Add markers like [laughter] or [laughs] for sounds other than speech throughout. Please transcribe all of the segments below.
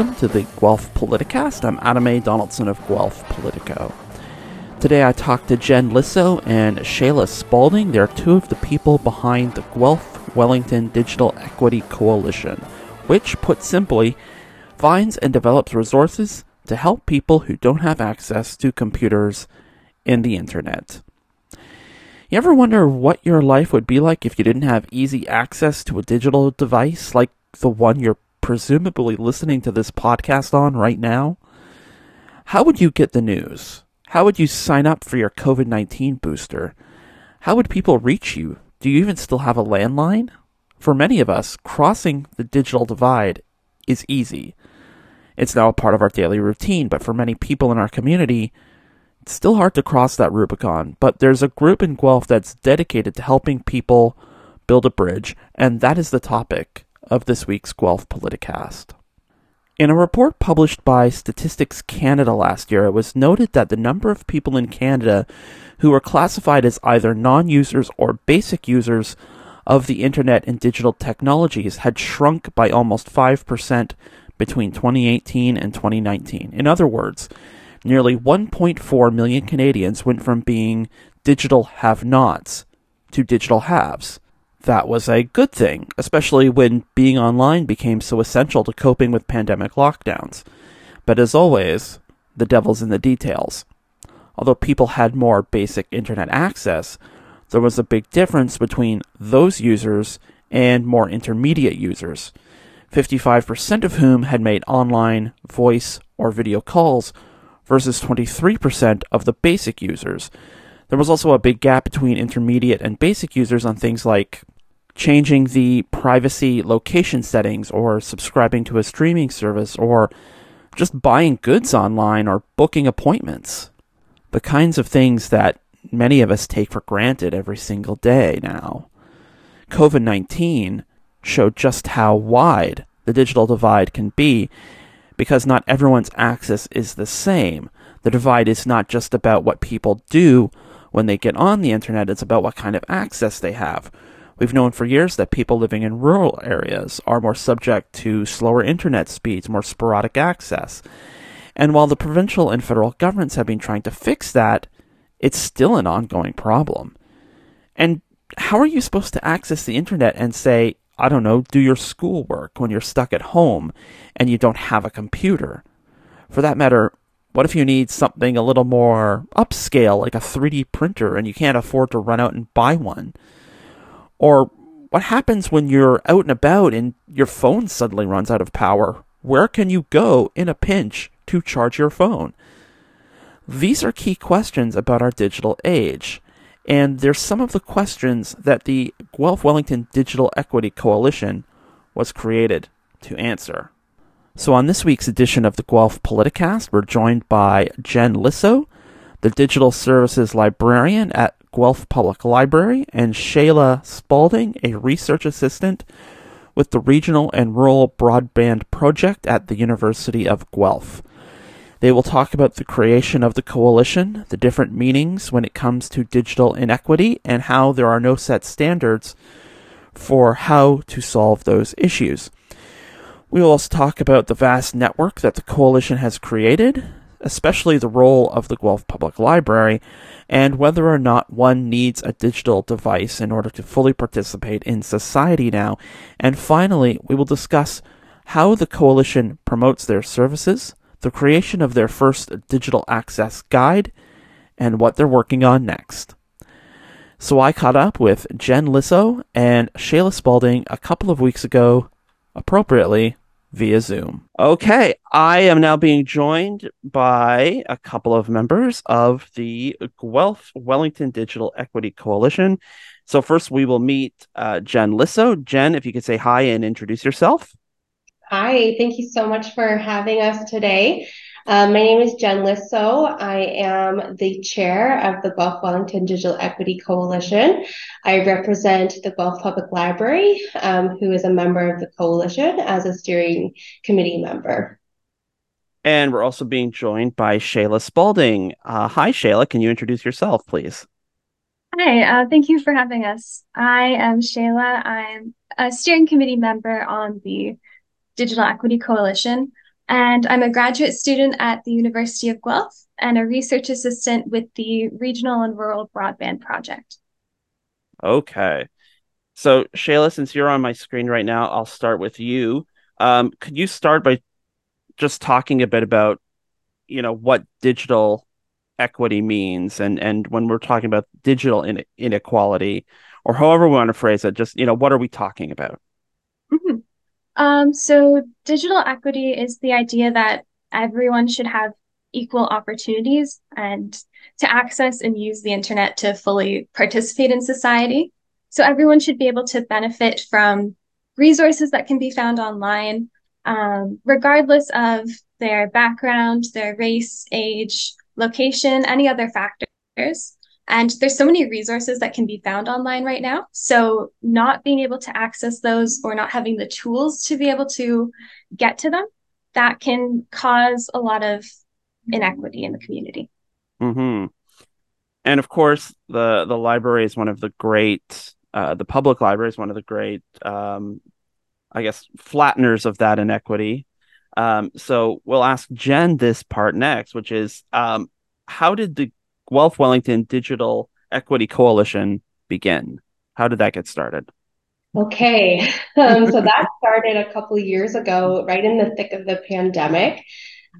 welcome to the Guelph Politicast. I'm Adam A. Donaldson of Guelph Politico. Today I talked to Jen Lisso and Shayla Spalding. They're two of the people behind the Guelph Wellington Digital Equity Coalition, which, put simply, finds and develops resources to help people who don't have access to computers and the internet. You ever wonder what your life would be like if you didn't have easy access to a digital device like the one you're presumably listening to this podcast on right now? How would you get the news? How would you sign up for your COVID 19 booster? How would people reach you? Do you even still have a landline? For many of us, crossing the digital divide is easy. It's now a part of our daily routine, but for many people in our community, it's still hard to cross that Rubicon, but there's a group in Guelph that's dedicated to helping people build a bridge, and that is the topic of this week's Guelph Politicast. In a report published by Statistics Canada last year, it was noted that the number of people in Canada who were classified as either non users or basic users of the internet and digital technologies had shrunk by almost 5% between 2018 and 2019. In other words, nearly 1.4 million Canadians went from being digital have nots to digital haves. That was a good thing, especially when being online became so essential to coping with pandemic lockdowns. But as always, the devil's in the details. Although people had more basic internet access, there was a big difference between those users and more intermediate users, 55% of whom had made online voice or video calls versus 23% of the basic users. There was also a big gap between intermediate and basic users on things like changing the privacy location settings or subscribing to a streaming service or just buying goods online or booking appointments. The kinds of things that many of us take for granted every single day now. COVID 19 showed just how wide the digital divide can be because not everyone's access is the same. The divide is not just about what people do when they get on the internet, it's about what kind of access they have. We've known for years that people living in rural areas are more subject to slower internet speeds, more sporadic access. And while the provincial and federal governments have been trying to fix that, it's still an ongoing problem. And how are you supposed to access the internet and say, I don't know, do your schoolwork when you're stuck at home and you don't have a computer. For that matter, what if you need something a little more upscale, like a 3D printer, and you can't afford to run out and buy one? Or what happens when you're out and about and your phone suddenly runs out of power? Where can you go in a pinch to charge your phone? These are key questions about our digital age. And they're some of the questions that the Guelph Wellington Digital Equity Coalition was created to answer. So, on this week's edition of the Guelph Politicast, we're joined by Jen Lisso, the Digital Services Librarian at Guelph Public Library, and Shayla Spalding, a research assistant with the Regional and Rural Broadband Project at the University of Guelph. They will talk about the creation of the coalition, the different meanings when it comes to digital inequity, and how there are no set standards for how to solve those issues. We will also talk about the vast network that the coalition has created, especially the role of the Guelph Public Library, and whether or not one needs a digital device in order to fully participate in society now. And finally, we will discuss how the coalition promotes their services, the creation of their first digital access guide, and what they're working on next. So I caught up with Jen Lisso and Shayla Spalding a couple of weeks ago, appropriately via Zoom. Okay, I am now being joined by a couple of members of the Guelph Wellington Digital Equity Coalition. So first, we will meet uh, Jen Lisso. Jen, if you could say hi and introduce yourself. Hi, thank you so much for having us today. Um, my name is Jen Lisso. I am the chair of the Guelph Wellington Digital Equity Coalition. I represent the Guelph Public Library, um, who is a member of the coalition as a steering committee member. And we're also being joined by Shayla Spalding. Uh, hi, Shayla. Can you introduce yourself, please? Hi, uh, thank you for having us. I am Shayla. I'm a steering committee member on the Digital Equity Coalition. And I'm a graduate student at the University of Guelph and a research assistant with the Regional and Rural Broadband Project. Okay. So, Shayla, since you're on my screen right now, I'll start with you. Um, could you start by just talking a bit about, you know, what digital equity means, and and when we're talking about digital in- inequality, or however we want to phrase it, just you know, what are we talking about? Mm-hmm. Um, so, digital equity is the idea that everyone should have equal opportunities and to access and use the internet to fully participate in society. So everyone should be able to benefit from resources that can be found online, um, regardless of their background, their race, age, location, any other factors. And there's so many resources that can be found online right now. So not being able to access those or not having the tools to be able to get to them, that can cause a lot of inequity in the community. Mm-hmm. And of course, the the library is one of the great uh, the public library is one of the great, um, I guess, flatteners of that inequity. Um, so we'll ask Jen this part next, which is um, how did the Guelph Wellington Digital Equity Coalition begin? How did that get started? Okay, [laughs] um, so that started a couple years ago, right in the thick of the pandemic.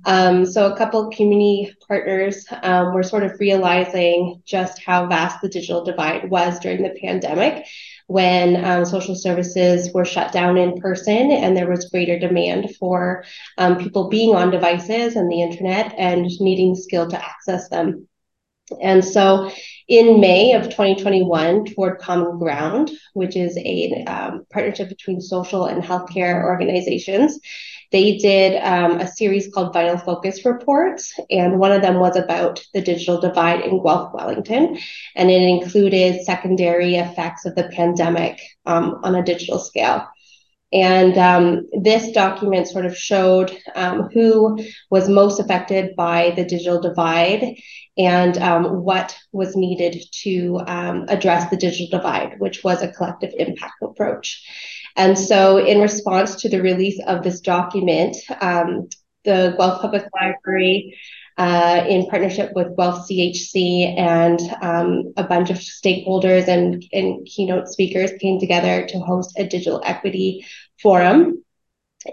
Um, so a couple community partners um, were sort of realizing just how vast the digital divide was during the pandemic when um, social services were shut down in person and there was greater demand for um, people being on devices and the internet and needing skill to access them. And so in May of 2021, Toward Common Ground, which is a um, partnership between social and healthcare organizations, they did um, a series called Vital Focus Reports, and one of them was about the digital divide in Guelph Wellington, and it included secondary effects of the pandemic um, on a digital scale. And um, this document sort of showed um, who was most affected by the digital divide and um, what was needed to um, address the digital divide, which was a collective impact approach. And so, in response to the release of this document, um, the Guelph Public Library, uh, in partnership with Guelph CHC and um, a bunch of stakeholders and, and keynote speakers, came together to host a digital equity forum.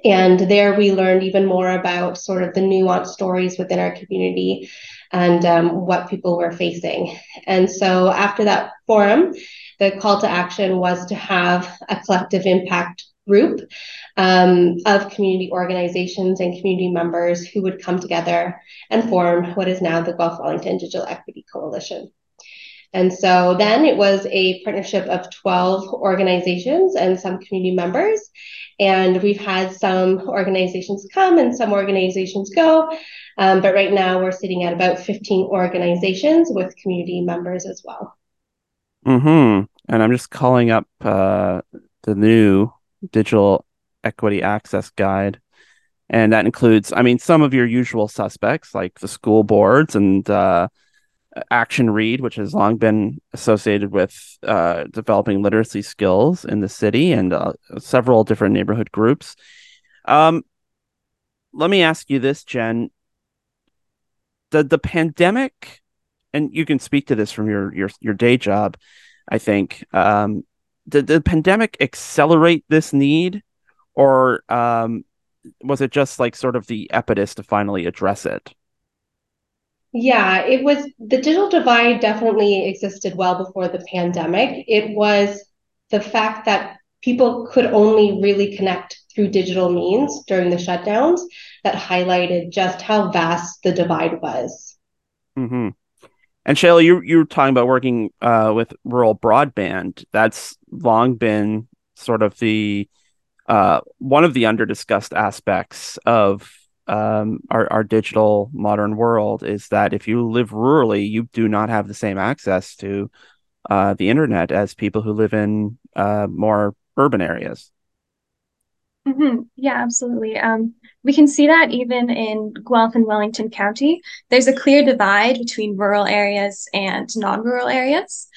And there we learned even more about sort of the nuanced stories within our community and um, what people were facing. And so after that forum, the call to action was to have a collective impact group um, of community organizations and community members who would come together and form what is now the Guelph Wellington Digital Equity Coalition. And so then it was a partnership of 12 organizations and some community members. And we've had some organizations come and some organizations go. Um, but right now we're sitting at about 15 organizations with community members as well. Mm-hmm. And I'm just calling up uh, the new digital equity access guide, and that includes, I mean, some of your usual suspects like the school boards and uh, Action Read, which has long been associated with uh, developing literacy skills in the city, and uh, several different neighborhood groups. Um, let me ask you this, Jen. The the pandemic and you can speak to this from your your your day job, I think. Um, did the pandemic accelerate this need, or um, was it just like sort of the impetus to finally address it? Yeah, it was the digital divide definitely existed well before the pandemic. It was the fact that people could only really connect through digital means during the shutdowns that highlighted just how vast the divide was. Mm-hmm. And Shayla, you you were talking about working uh, with rural broadband. That's long been sort of the uh, one of the under discussed aspects of um, our our digital modern world is that if you live rurally, you do not have the same access to uh, the internet as people who live in uh, more urban areas. Mm-hmm. Yeah, absolutely. Um, we can see that even in Guelph and Wellington County. There's a clear divide between rural areas and non rural areas.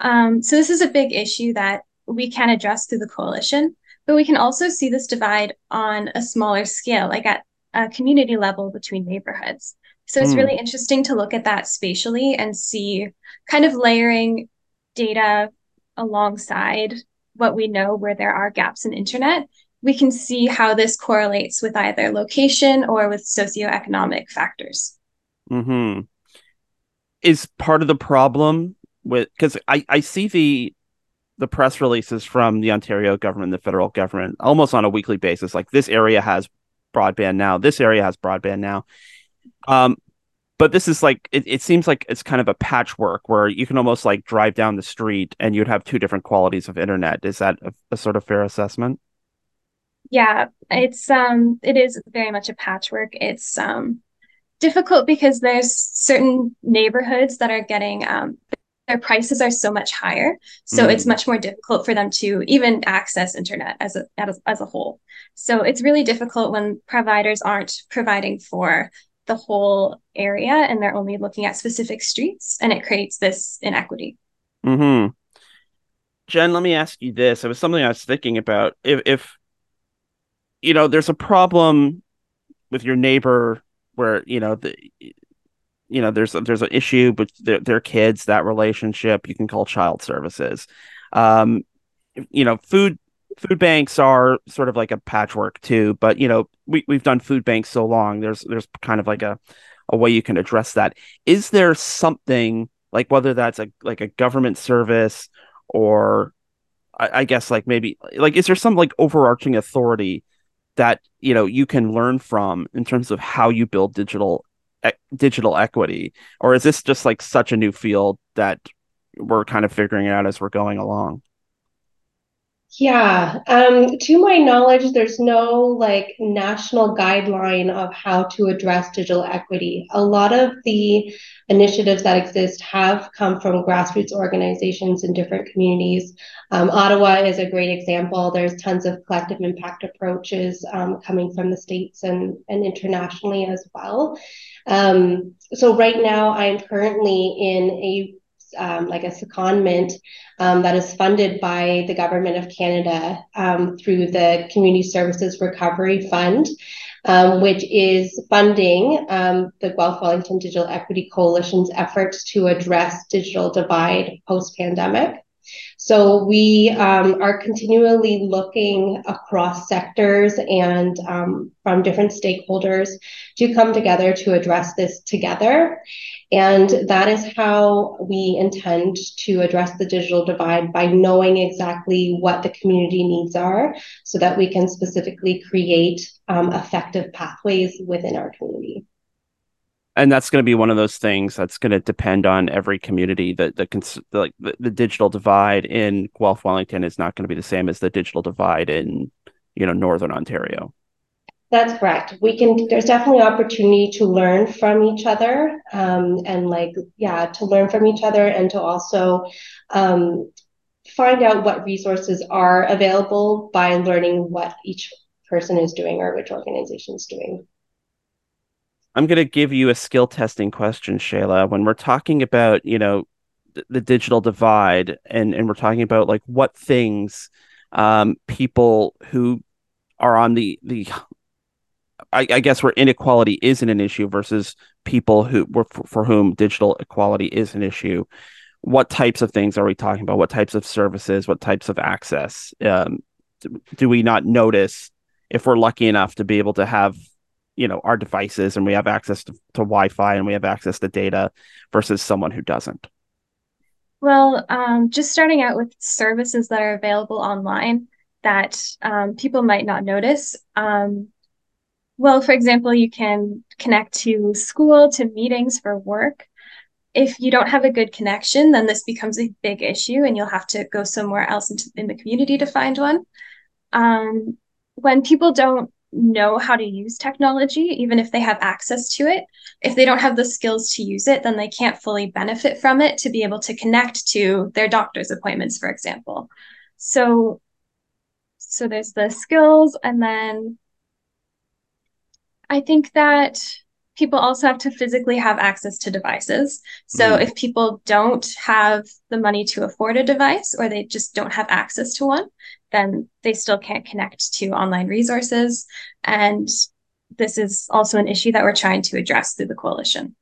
Um, so, this is a big issue that we can address through the coalition, but we can also see this divide on a smaller scale, like at a community level between neighborhoods. So it's Mm. really interesting to look at that spatially and see kind of layering data alongside what we know where there are gaps in internet. We can see how this correlates with either location or with socioeconomic factors. hmm Is part of the problem with because I I see the the press releases from the Ontario government, the federal government, almost on a weekly basis. Like this area has broadband now. This area has broadband now. Um, but this is like it, it seems like it's kind of a patchwork where you can almost like drive down the street and you'd have two different qualities of internet. Is that a, a sort of fair assessment? Yeah, it's um it is very much a patchwork. It's um difficult because there's certain neighborhoods that are getting um their prices are so much higher. So Mm. it's much more difficult for them to even access internet as a as, as a whole. So it's really difficult when providers aren't providing for the whole area and they're only looking at specific streets and it creates this inequity. Hmm. Jen, let me ask you this. It was something I was thinking about. If if you know, there's a problem with your neighbor where you know the you know there's there's an issue their, their kids that relationship you can call child services. Um you know food food banks are sort of like a patchwork too but you know we, we've done food banks so long there's there's kind of like a a way you can address that. Is there something like whether that's a like a government service or I, I guess like maybe like is there some like overarching authority that you know you can learn from in terms of how you build digital e- digital equity? Or is this just like such a new field that we're kind of figuring out as we're going along Yeah, um, to my knowledge, there's no like national guideline of how to address digital equity. A lot of the initiatives that exist have come from grassroots organizations in different communities. Um, Ottawa is a great example. There's tons of collective impact approaches um, coming from the states and, and internationally as well. Um, so right now, I'm currently in a um, like a secondment um, that is funded by the government of Canada um, through the Community Services Recovery Fund, um, which is funding um, the Guelph Wellington Digital Equity Coalition's efforts to address digital divide post pandemic. So we um, are continually looking across sectors and um, from different stakeholders to come together to address this together. And that is how we intend to address the digital divide by knowing exactly what the community needs are so that we can specifically create um, effective pathways within our community. And that's going to be one of those things that's going to depend on every community that the, the like the, the digital divide in Guelph Wellington is not going to be the same as the digital divide in you know northern Ontario That's correct. We can, there's definitely opportunity to learn from each other um, and like, yeah, to learn from each other and to also um, find out what resources are available by learning what each person is doing or which organization is doing. I'm going to give you a skill testing question, Shayla. When we're talking about, you know, th- the digital divide and and we're talking about like what things um people who are on the the I, I guess where inequality isn't an issue versus people who for, for whom digital equality is an issue. What types of things are we talking about? What types of services? What types of access? Um, do we not notice if we're lucky enough to be able to have you know our devices and we have access to, to wi-fi and we have access to data versus someone who doesn't Well, um, just starting out with services that are available online that um, people might not notice. Um, well, for example, you can connect to school, to meetings for work. If you don't have a good connection, then this becomes a big issue and you'll have to go somewhere else into, in the community to find one. Um, when people don't know how to use technology, even if they have access to it, if they don't have the skills to use it, then they can't fully benefit from it to be able to connect to their doctor's appointments, for example. So, so there's the skills, and then I think that people also have to physically have access to devices. So Mm. if people don't have the money to afford a device or they just don't have access to one, then they still can't connect to online resources. And this is also an issue that we're trying to address through the coalition.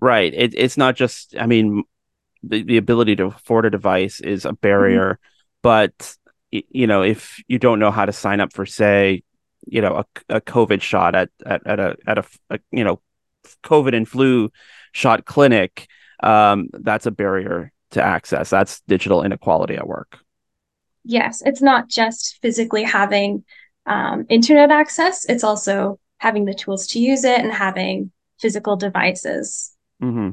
Right. It, it's not just, I mean, the, the ability to afford a device is a barrier, mm-hmm. but you know, if you don't know how to sign up for, say, you know, a, a COVID shot at, at, at a, at a, a, you know, COVID and flu shot clinic, um, that's a barrier to access. That's digital inequality at work. Yes. It's not just physically having um, internet access, it's also having the tools to use it and having physical devices mm-hmm.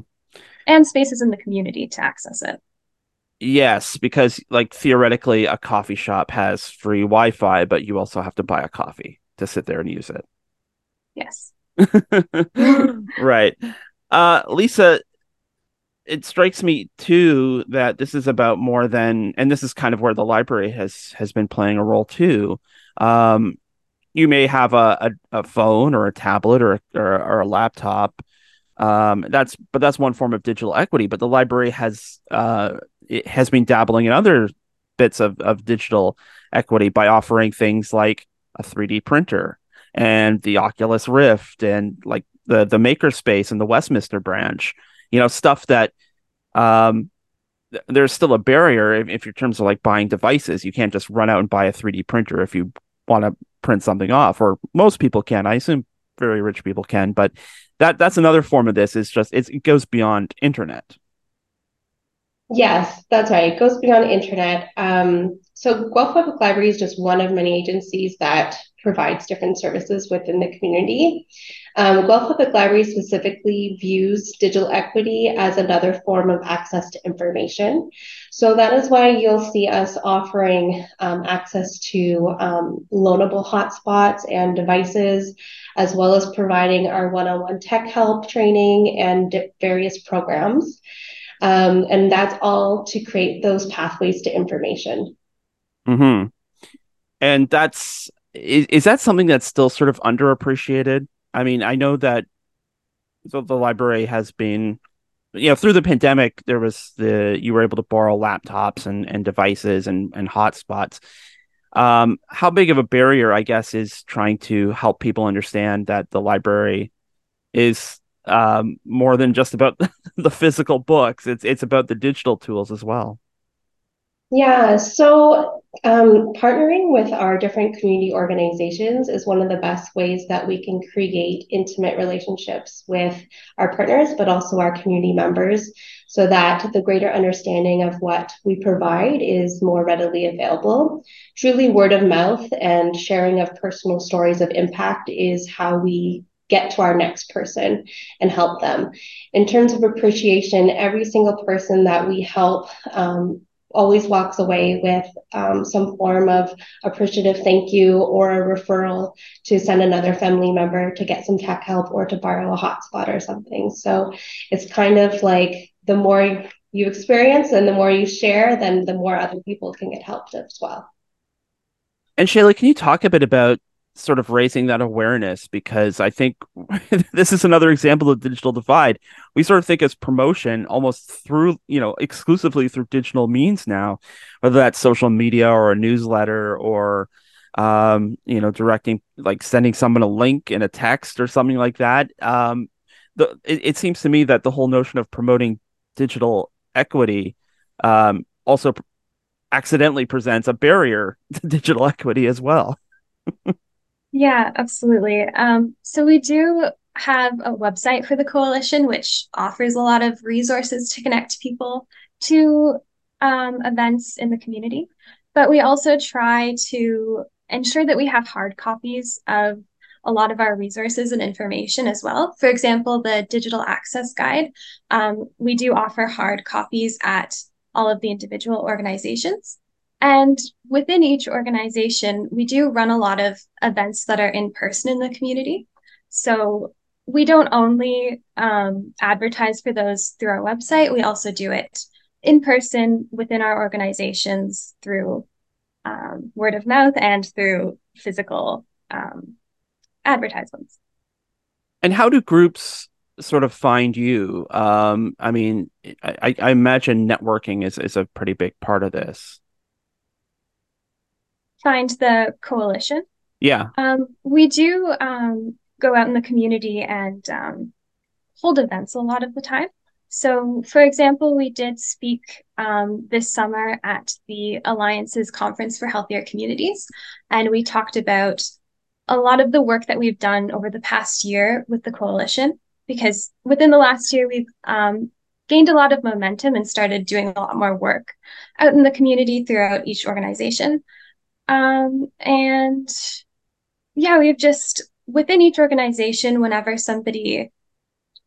and spaces in the community to access it. Yes, because like theoretically, a coffee shop has free Wi-Fi, but you also have to buy a coffee to sit there and use it. Yes. [laughs] right. Uh, Lisa, it strikes me too that this is about more than, and this is kind of where the library has has been playing a role too. Um, you may have a, a, a phone or a tablet or, or, or a laptop. Um, that's but that's one form of digital equity. But the library has uh, it has been dabbling in other bits of, of digital equity by offering things like a 3D printer and the Oculus Rift and like the the Makerspace and the Westminster branch. You know, stuff that um, th- there's still a barrier if, if in terms of like buying devices. You can't just run out and buy a 3D printer if you want to print something off, or most people can. I assume very rich people can, but that that's another form of this. Is just it goes beyond internet. Yes, that's right. It goes beyond internet. Um, so Guelph Public Library is just one of many agencies that provides different services within the community. Um, Guelph Public Library specifically views digital equity as another form of access to information. So that is why you'll see us offering um, access to um, loanable hotspots and devices, as well as providing our one-on-one tech help training and various programs. Um, and that's all to create those pathways to information. Mm-hmm. And that's is, is that something that's still sort of underappreciated? I mean, I know that so the library has been you know through the pandemic there was the you were able to borrow laptops and and devices and and hotspots um how big of a barrier i guess is trying to help people understand that the library is um, more than just about [laughs] [laughs] the physical books. It's it's about the digital tools as well. Yeah, so um, partnering with our different community organizations is one of the best ways that we can create intimate relationships with our partners, but also our community members, so that the greater understanding of what we provide is more readily available. Truly, word of mouth and sharing of personal stories of impact is how we get to our next person and help them. In terms of appreciation, every single person that we help um, always walks away with um, some form of appreciative thank you or a referral to send another family member to get some tech help or to borrow a hotspot or something. So it's kind of like the more you experience and the more you share, then the more other people can get helped as well. And Shayla, can you talk a bit about sort of raising that awareness because I think [laughs] this is another example of digital divide. We sort of think as promotion almost through, you know, exclusively through digital means now, whether that's social media or a newsletter or um, you know, directing like sending someone a link in a text or something like that. Um, the it, it seems to me that the whole notion of promoting digital equity um also accidentally presents a barrier [laughs] to digital equity as well. [laughs] Yeah, absolutely. Um, so we do have a website for the coalition, which offers a lot of resources to connect people to um, events in the community. But we also try to ensure that we have hard copies of a lot of our resources and information as well. For example, the digital access guide, um, we do offer hard copies at all of the individual organizations. And within each organization, we do run a lot of events that are in person in the community. So we don't only um, advertise for those through our website, we also do it in person within our organizations through um, word of mouth and through physical um, advertisements. And how do groups sort of find you? Um, I mean, I, I imagine networking is, is a pretty big part of this find the coalition. Yeah. Um, we do um, go out in the community and um, hold events a lot of the time. So, for example, we did speak um, this summer at the Alliance's Conference for Healthier Communities, and we talked about a lot of the work that we've done over the past year with the coalition. Because within the last year, we've um, gained a lot of momentum and started doing a lot more work out in the community throughout each organization. Um, and yeah, we've just within each organization, whenever somebody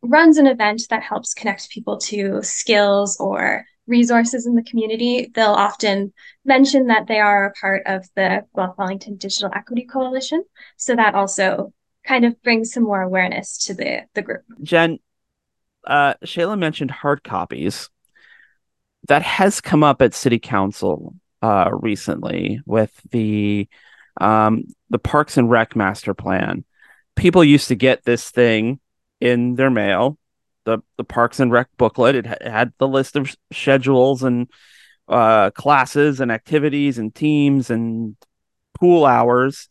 runs an event that helps connect people to skills or resources in the community, they'll often mention that they are a part of the Guelph Wellington Digital Equity Coalition. So that also kind of brings some more awareness to the, the group. Jen, uh, Shayla mentioned hard copies. That has come up at City Council uh, recently with the um, the Parks and Rec Master Plan. People used to get this thing in their mail, the the Parks and Rec booklet. It, had the list of schedules and uh, classes and activities and teams and pool hours.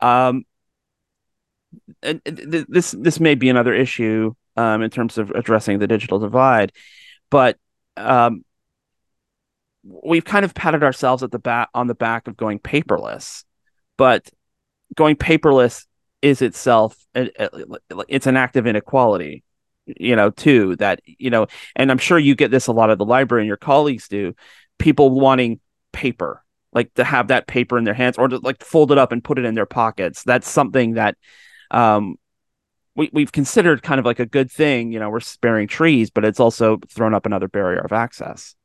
Um, and th- this this may be another issue um, in terms of addressing the digital divide, but um, we've kind of patted ourselves at the back on the back of going paperless, but going paperless is itself it's an act of inequality you know too that you know and i'm sure you get this a lot at the library and your colleagues do people wanting paper like to have that paper in their hands or to like fold it up and put it in their pockets. That's something that um we, we've considered kind of like a good thing you know we're sparing trees but it's also thrown up another barrier of access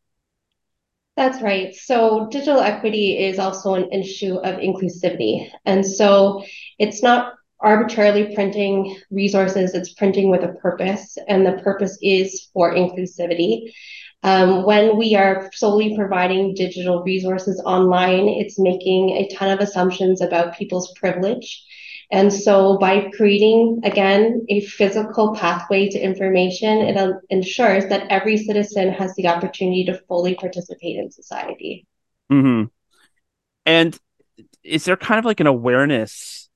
that's right. So digital equity is also an issue of inclusivity. And so it's not arbitrarily printing resources, it's printing with a purpose, and the purpose is for inclusivity. Um, when we are solely providing digital resources online, it's making a ton of assumptions about people's privilege and so by creating, again, a physical pathway to information, it ensures that every citizen has the opportunity to fully participate in society. Mm-hmm. And is there kind of like an awareness?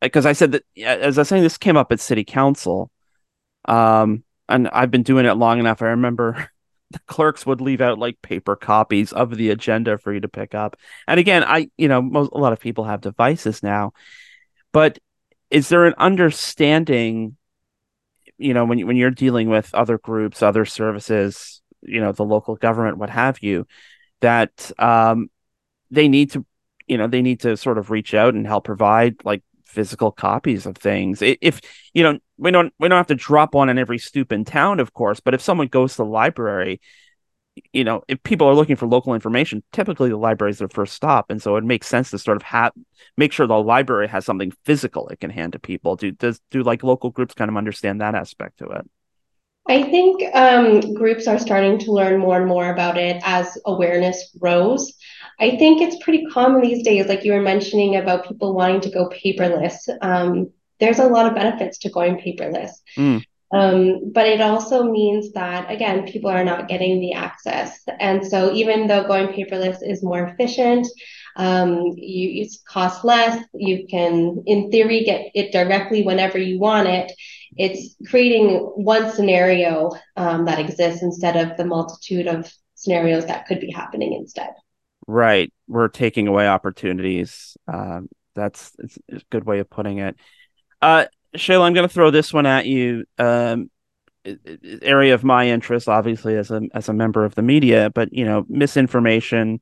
Because I said that, as I was saying, this came up at city council. Um, and I've been doing it long enough. I remember [laughs] the clerks would leave out like paper copies of the agenda for you to pick up. And again, I, you know, most, a lot of people have devices now but is there an understanding, you know, when when you're dealing with other groups, other services, you know, the local government, what have you, that um, they need to, you know, they need to sort of reach out and help provide like physical copies of things. If you know, we don't we don't have to drop one in every stoop in town, of course, but if someone goes to the library you know, if people are looking for local information, typically the library is their first stop, and so it makes sense to sort of have make sure the library has something physical it can hand to people. Do does do like local groups kind of understand that aspect to it? I think um, groups are starting to learn more and more about it as awareness grows. I think it's pretty common these days, like you were mentioning about people wanting to go paperless. Um, there's a lot of benefits to going paperless. Mm. Um, but it also means that, again, people are not getting the access. And so even though going paperless is more efficient, um, you, it costs less, you can, in theory, get it directly whenever you want it. It's creating one scenario um, that exists instead of the multitude of scenarios that could be happening instead. Right. We're taking away opportunities. Um, that's a good way of putting it. Uh, Shayla, I'm going to throw this one at you. Um, area of my interest, obviously, as a as a member of the media, but you know, misinformation,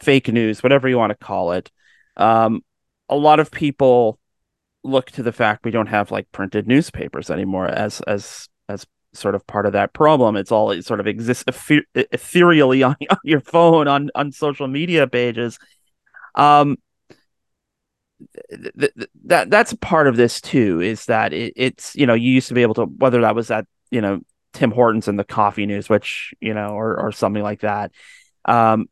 fake news, whatever you want to call it. Um, a lot of people look to the fact we don't have like printed newspapers anymore as as as sort of part of that problem. It's all it sort of exists ether- ethereally on, [laughs] on your phone on on social media pages. Um, th- th- that that's part of this too is that it, it's you know you used to be able to whether that was at you know Tim Hortons and the coffee news which you know or or something like that. Um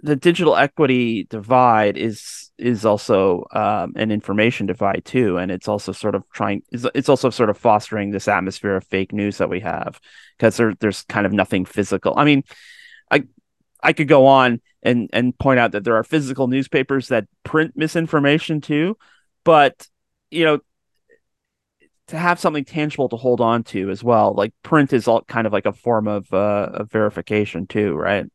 the digital equity divide is is also um, an information divide too and it's also sort of trying it's also sort of fostering this atmosphere of fake news that we have because there, there's kind of nothing physical. I mean i I could go on and and point out that there are physical newspapers that print misinformation too, but you know, to have something tangible to hold on to as well. Like print is all kind of like a form of uh, of verification too, right?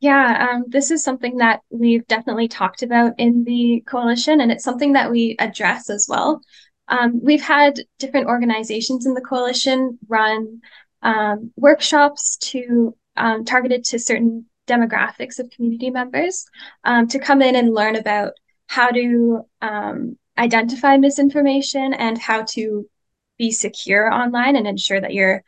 Yeah, um, this is something that we've definitely talked about in the coalition, and it's something that we address as well. Um, we've had different organizations in the coalition run um, workshops to um, targeted to certain demographics of community members um, to come in and learn about how to um, identify misinformation and how to be secure online and ensure that you're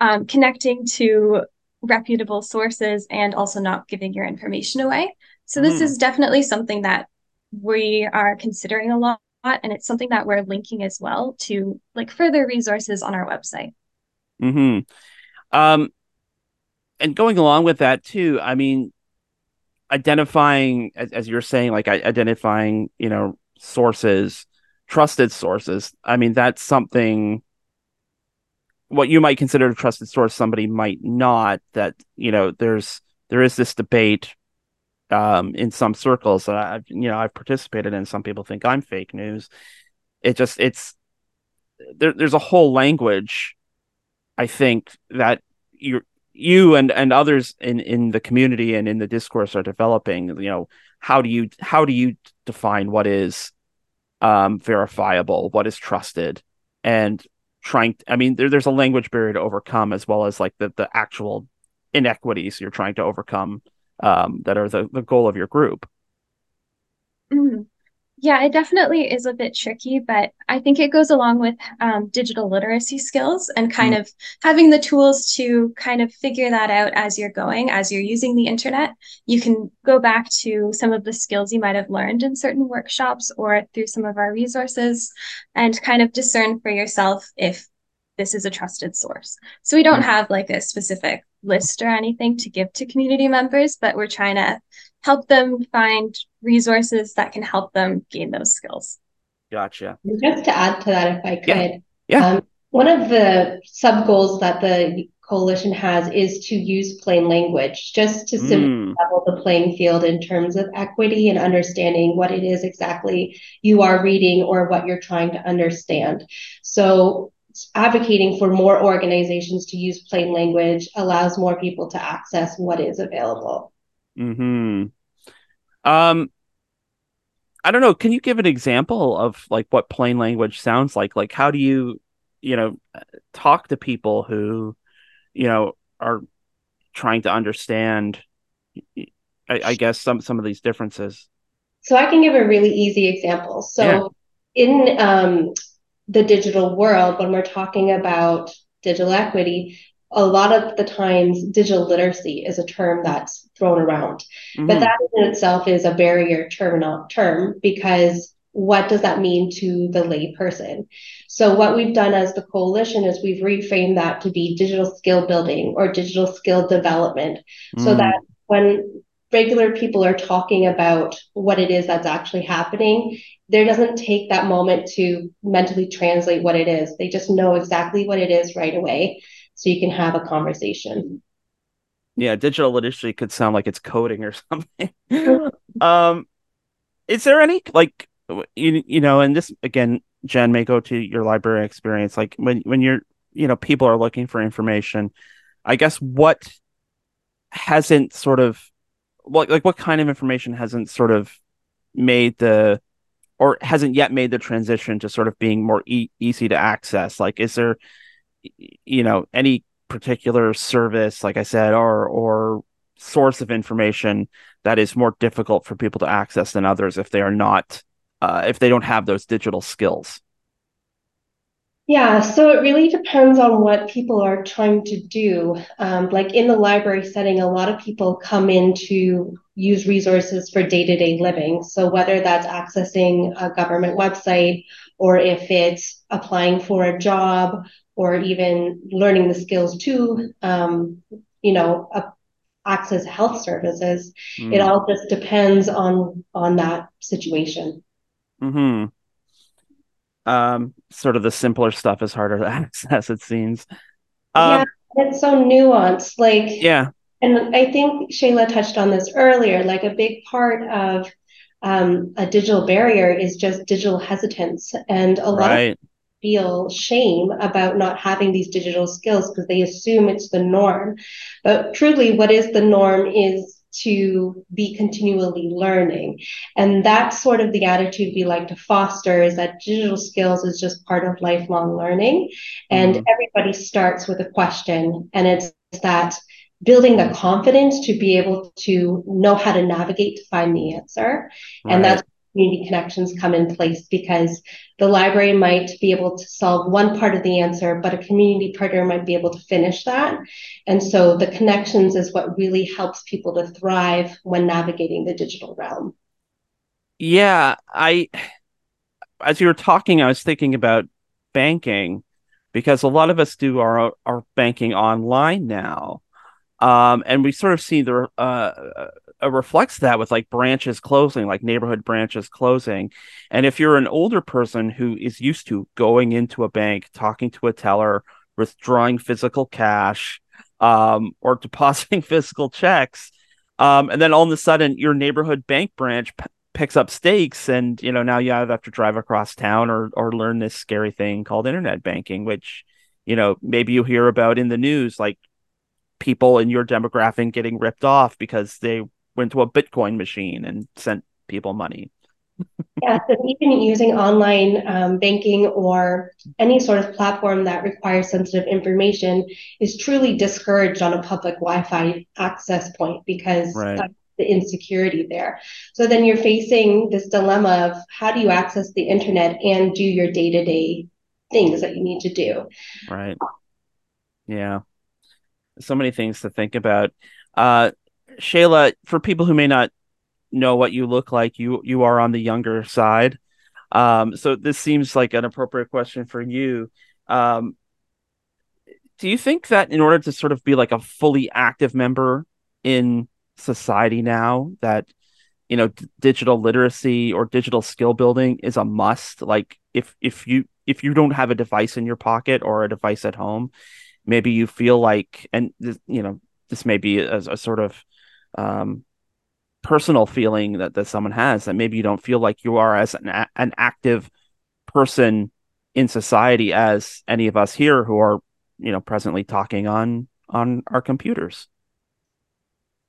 um, connecting to reputable sources and also not giving your information away. So this mm. is definitely something that we are considering a lot and it's something that we're linking as well to like further resources on our website. Hmm. Um. And going along with that too, I mean, identifying as, as you're saying, like identifying, you know, sources, trusted sources. I mean, that's something what you might consider a trusted source, somebody might not. That you know, there's there is this debate um, in some circles that I've you know I've participated in. Some people think I'm fake news. It just it's there, there's a whole language, I think that you you and and others in in the community and in the discourse are developing. You know how do you how do you define what is um, verifiable, what is trusted, and trying i mean there, there's a language barrier to overcome as well as like the the actual inequities you're trying to overcome um, that are the, the goal of your group mm. Yeah it definitely is a bit tricky but i think it goes along with um, digital literacy skills and kind mm. of having the tools to kind of figure that out as you're going as you're using the internet you can go back to some of the skills you might have learned in certain workshops or through some of our resources and kind of discern for yourself if this is a trusted source. So we don't mm. have like a specific list or anything to give to community members, but we're trying to help them find resources that can help them gain those skills. Gotcha. Just to add to that, if I could, yeah. yeah. Um, one of the sub goals that the coalition has is to use plain language just to mm. level the playing field in terms of equity and understanding what it is exactly you are reading or what you're trying to understand. So advocating for more organizations to use plain language allows more people to access what is available. Hmm. Um. I don't know. Can you give an example of like what plain language sounds like? Like, how do you, you know, talk to people who, you know, are trying to understand? I, I guess some some of these differences. So I can give a really easy example. So yeah. in um, the digital world, when we're talking about digital equity, a lot of the times digital literacy is a term that's thrown around. Mm-hmm. But that in itself is a barrier term, term because what does that mean to the layperson? So what we've done as the coalition is we've reframed that to be digital skill building or digital skill development mm. so that when regular people are talking about what it is that's actually happening, there doesn't take that moment to mentally translate what it is. They just know exactly what it is right away. So you can have a conversation. Yeah, digital literacy could sound like it's coding or [laughs] something. [laughs] um, is there any like you you know, and this again, Jen may go to your library experience. Like when when you're you know people are looking for information, I guess what hasn't sort of like like what kind of information hasn't sort of made the or hasn't yet made the transition to sort of being more e- easy to access like is there you know any particular service like i said or or source of information that is more difficult for people to access than others if they are not uh, if they don't have those digital skills yeah, so it really depends on what people are trying to do. Um, like in the library setting, a lot of people come in to use resources for day to day living. So whether that's accessing a government website or if it's applying for a job or even learning the skills to, um, you know, uh, access health services, mm. it all just depends on on that situation. Hmm um, sort of the simpler stuff is harder to [laughs] access, it seems. Um, yeah, it's so nuanced. Like, yeah. And I think Shayla touched on this earlier. Like, a big part of um, a digital barrier is just digital hesitance. And a lot right. of feel shame about not having these digital skills because they assume it's the norm. But truly, what is the norm is to be continually learning. And that's sort of the attitude we like to foster is that digital skills is just part of lifelong learning. And mm-hmm. everybody starts with a question, and it's that building the confidence to be able to know how to navigate to find the answer. Right. And that's community connections come in place because the library might be able to solve one part of the answer, but a community partner might be able to finish that. And so the connections is what really helps people to thrive when navigating the digital realm. Yeah, I as you were talking, I was thinking about banking because a lot of us do our our banking online now. Um, and we sort of see the uh, uh, reflects that with like branches closing, like neighborhood branches closing. And if you're an older person who is used to going into a bank, talking to a teller, withdrawing physical cash, um, or [laughs] depositing physical checks, um, and then all of a sudden your neighborhood bank branch p- picks up stakes, and you know now you have to drive across town or or learn this scary thing called internet banking, which you know maybe you hear about in the news, like people in your demographic getting ripped off because they went to a Bitcoin machine and sent people money. yeah, so even using online um, banking or any sort of platform that requires sensitive information is truly discouraged on a public Wi-Fi access point because right. the insecurity there. So then you're facing this dilemma of how do you access the internet and do your day-to-day things that you need to do. Right. Yeah. So many things to think about. Uh, Shayla, for people who may not know what you look like, you you are on the younger side. Um, so this seems like an appropriate question for you. Um, do you think that in order to sort of be like a fully active member in society now, that you know d- digital literacy or digital skill building is a must? Like if if you if you don't have a device in your pocket or a device at home, maybe you feel like, and you know this may be a, a sort of um, personal feeling that, that someone has that maybe you don't feel like you are as an, an active person in society as any of us here who are you know presently talking on on our computers.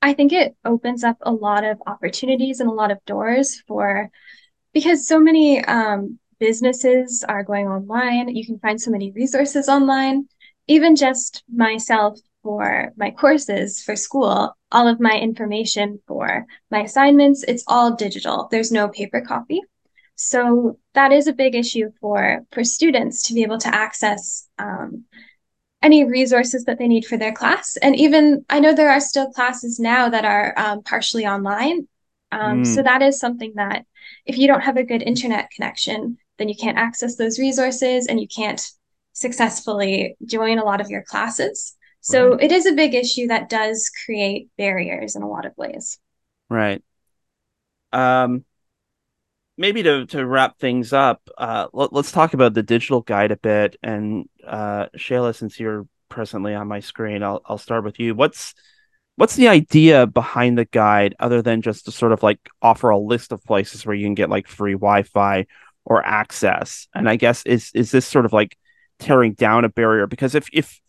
I think it opens up a lot of opportunities and a lot of doors for because so many um, businesses are going online. You can find so many resources online even just myself for my courses for school, all of my information for my assignments, it's all digital. There's no paper copy. So that is a big issue for for students to be able to access um, any resources that they need for their class. And even I know there are still classes now that are um, partially online. Um, mm. So that is something that if you don't have a good internet connection, then you can't access those resources and you can't successfully join a lot of your classes. So right. it is a big issue that does create barriers in a lot of ways. Right. Um, maybe to to wrap things up, uh, let, us talk about the digital guide a bit. And uh, Shayla, since you're presently on my screen, I'll I'll start with you. What's what's the idea behind the guide, other than just to sort of like offer a list of places where you can get like free Wi-Fi or access? And I guess is is this sort of like tearing down a barrier? Because if if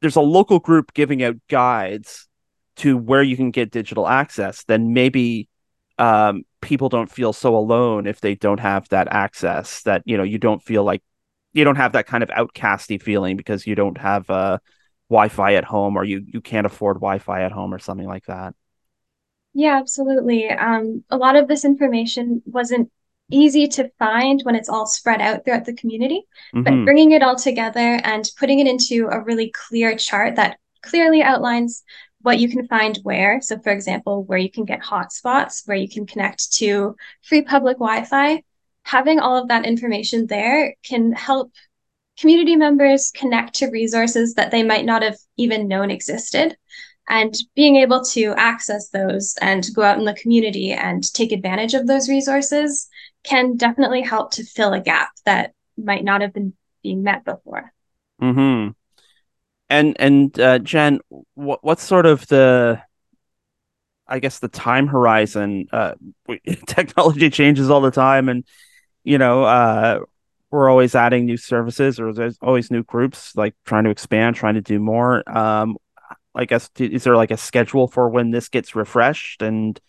there's a local group giving out guides to where you can get digital access, then maybe um, people don't feel so alone if they don't have that access. That you know you don't feel like you don't have that kind of outcasty feeling because you don't have uh, Wi-Fi at home or you you can't afford Wi-Fi at home or something like that. Yeah, absolutely. Um, a lot of this information wasn't easy to find when it's all spread out throughout the community. Mm-hmm. But bringing it all together and putting it into a really clear chart that clearly outlines what you can find where. So, for example, where you can get hotspots, where you can connect to free public Wi Fi. Having all of that information there can help community members connect to resources that they might not have even known existed. And being able to access those and go out in the community and take advantage of those resources can definitely help to fill a gap that might not have been being met before. Hmm. And and uh, Jen, what what's sort of the I guess the time horizon. Uh, we, [laughs] technology changes all the time, and you know, uh, we're always adding new services, or there's always new groups like trying to expand, trying to do more. Um, I guess is there like a schedule for when this gets refreshed and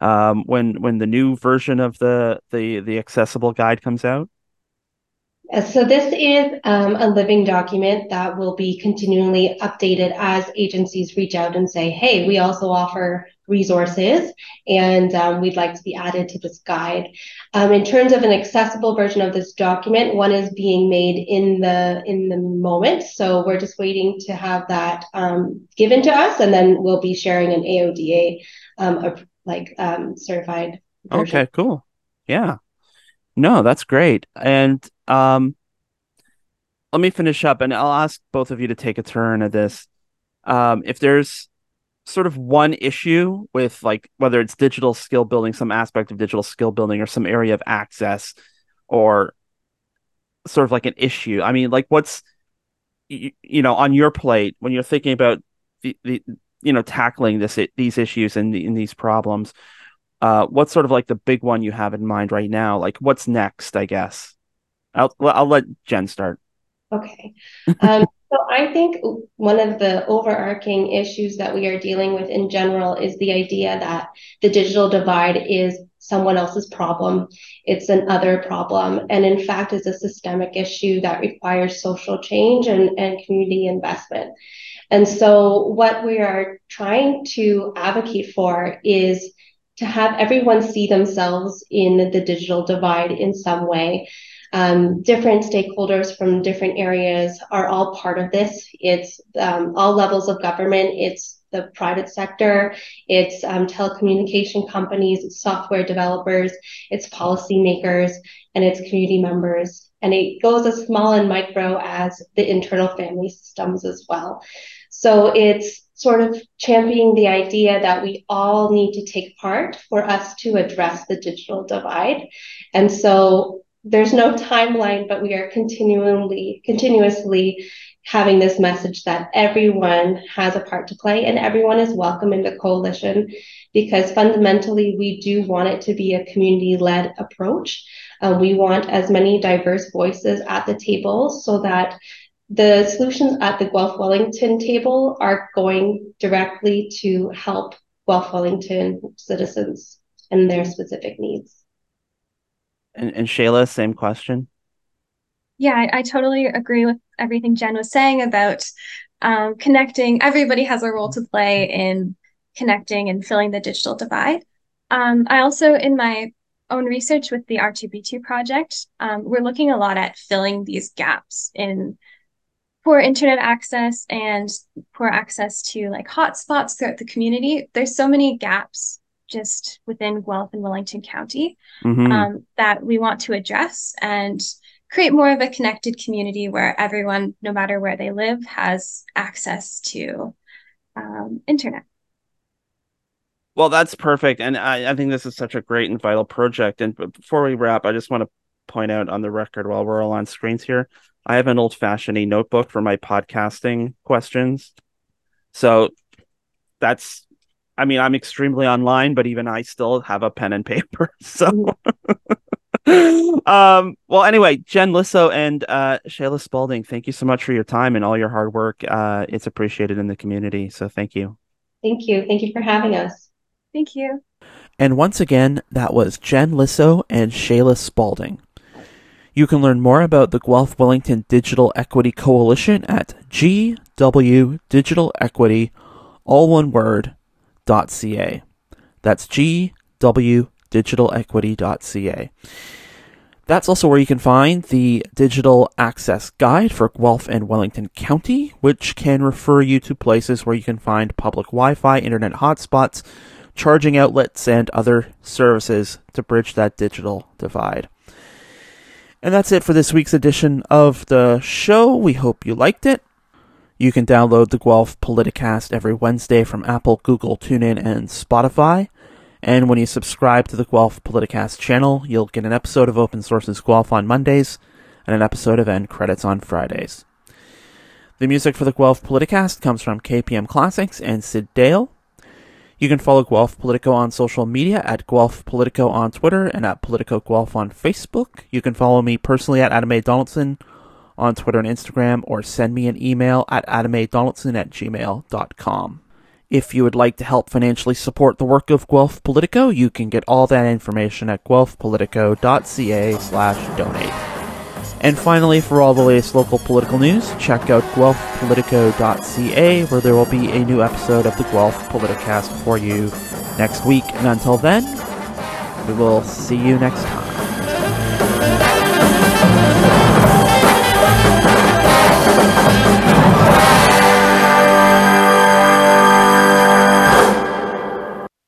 um, when when the new version of the the the accessible guide comes out? Uh, so this is um, a living document that will be continually updated as agencies reach out and say, hey, we also offer resources and um, we'd like to be added to this guide. Um, in terms of an accessible version of this document, one is being made in the in the moment. So we're just waiting to have that um, given to us and then we'll be sharing an AODA like um, certified version. Okay, cool. Yeah. No, that's great. And um, let me finish up, and I'll ask both of you to take a turn at this. Um, if there's sort of one issue with like whether it's digital skill building, some aspect of digital skill building, or some area of access, or sort of like an issue. I mean, like what's you, you know on your plate when you're thinking about the, the you know tackling this these issues and, and these problems uh, what's sort of like the big one you have in mind right now? Like, what's next? I guess I'll I'll let Jen start. Okay. Um, [laughs] so I think one of the overarching issues that we are dealing with in general is the idea that the digital divide is someone else's problem. It's an other problem. And in fact, is a systemic issue that requires social change and, and community investment. And so what we are trying to advocate for is to have everyone see themselves in the digital divide in some way. Um, different stakeholders from different areas are all part of this. It's um, all levels of government. It's the private sector. It's um, telecommunication companies. It's software developers. It's policymakers, and it's community members. And it goes as small and micro as the internal family systems as well. So it's sort of championing the idea that we all need to take part for us to address the digital divide. And so there's no timeline, but we are continually, continuously having this message that everyone has a part to play and everyone is welcome in the coalition because fundamentally we do want it to be a community led approach. Uh, we want as many diverse voices at the table so that the solutions at the Guelph Wellington table are going directly to help Guelph Wellington citizens and their specific needs. And, and Shayla, same question. Yeah, I, I, totally agree with everything Jen was saying about um, connecting. Everybody has a role to play in connecting and filling the digital divide. Um, I also, in my own research with the R2B2 project, um, we're looking a lot at filling these gaps in poor internet access and poor access to like hotspots throughout the community. There's so many gaps just within Guelph and Wellington County mm-hmm. um, that we want to address and create more of a connected community where everyone, no matter where they live, has access to um, internet. Well, that's perfect. And I, I think this is such a great and vital project. And before we wrap, I just want to point out on the record while we're all on screens here I have an old fashioned notebook for my podcasting questions. So that's, I mean, I'm extremely online, but even I still have a pen and paper. [laughs] So, um, well, anyway, Jen Lisso and uh, Shayla Spalding, thank you so much for your time and all your hard work. Uh, it's appreciated in the community. So thank you. Thank you. Thank you for having us. Thank you. And once again, that was Jen Lisso and Shayla Spalding. You can learn more about the Guelph Wellington Digital Equity Coalition at gwdigitalequity, all one word, dot .ca. That's gwdigitalequity.ca. That's also where you can find the Digital Access Guide for Guelph and Wellington County, which can refer you to places where you can find public Wi Fi, internet hotspots, charging outlets, and other services to bridge that digital divide. And that's it for this week's edition of the show. We hope you liked it. You can download the Guelph Politicast every Wednesday from Apple, Google, TuneIn, and Spotify. And when you subscribe to the Guelph Politicast channel, you'll get an episode of Open Sources Guelph on Mondays and an episode of End Credits on Fridays. The music for the Guelph Politicast comes from KPM Classics and Syd Dale. You can follow Guelph Politico on social media at Guelph Politico on Twitter and at Politico Guelph on Facebook. You can follow me personally at Adam A. Donaldson on Twitter and Instagram, or send me an email at adamadonaldson at gmail.com. If you would like to help financially support the work of Guelph Politico, you can get all that information at guelphpolitico.ca slash donate. And finally, for all the latest local political news, check out guelphpolitico.ca where there will be a new episode of the Guelph Politicast for you next week. And until then, we will see you next time.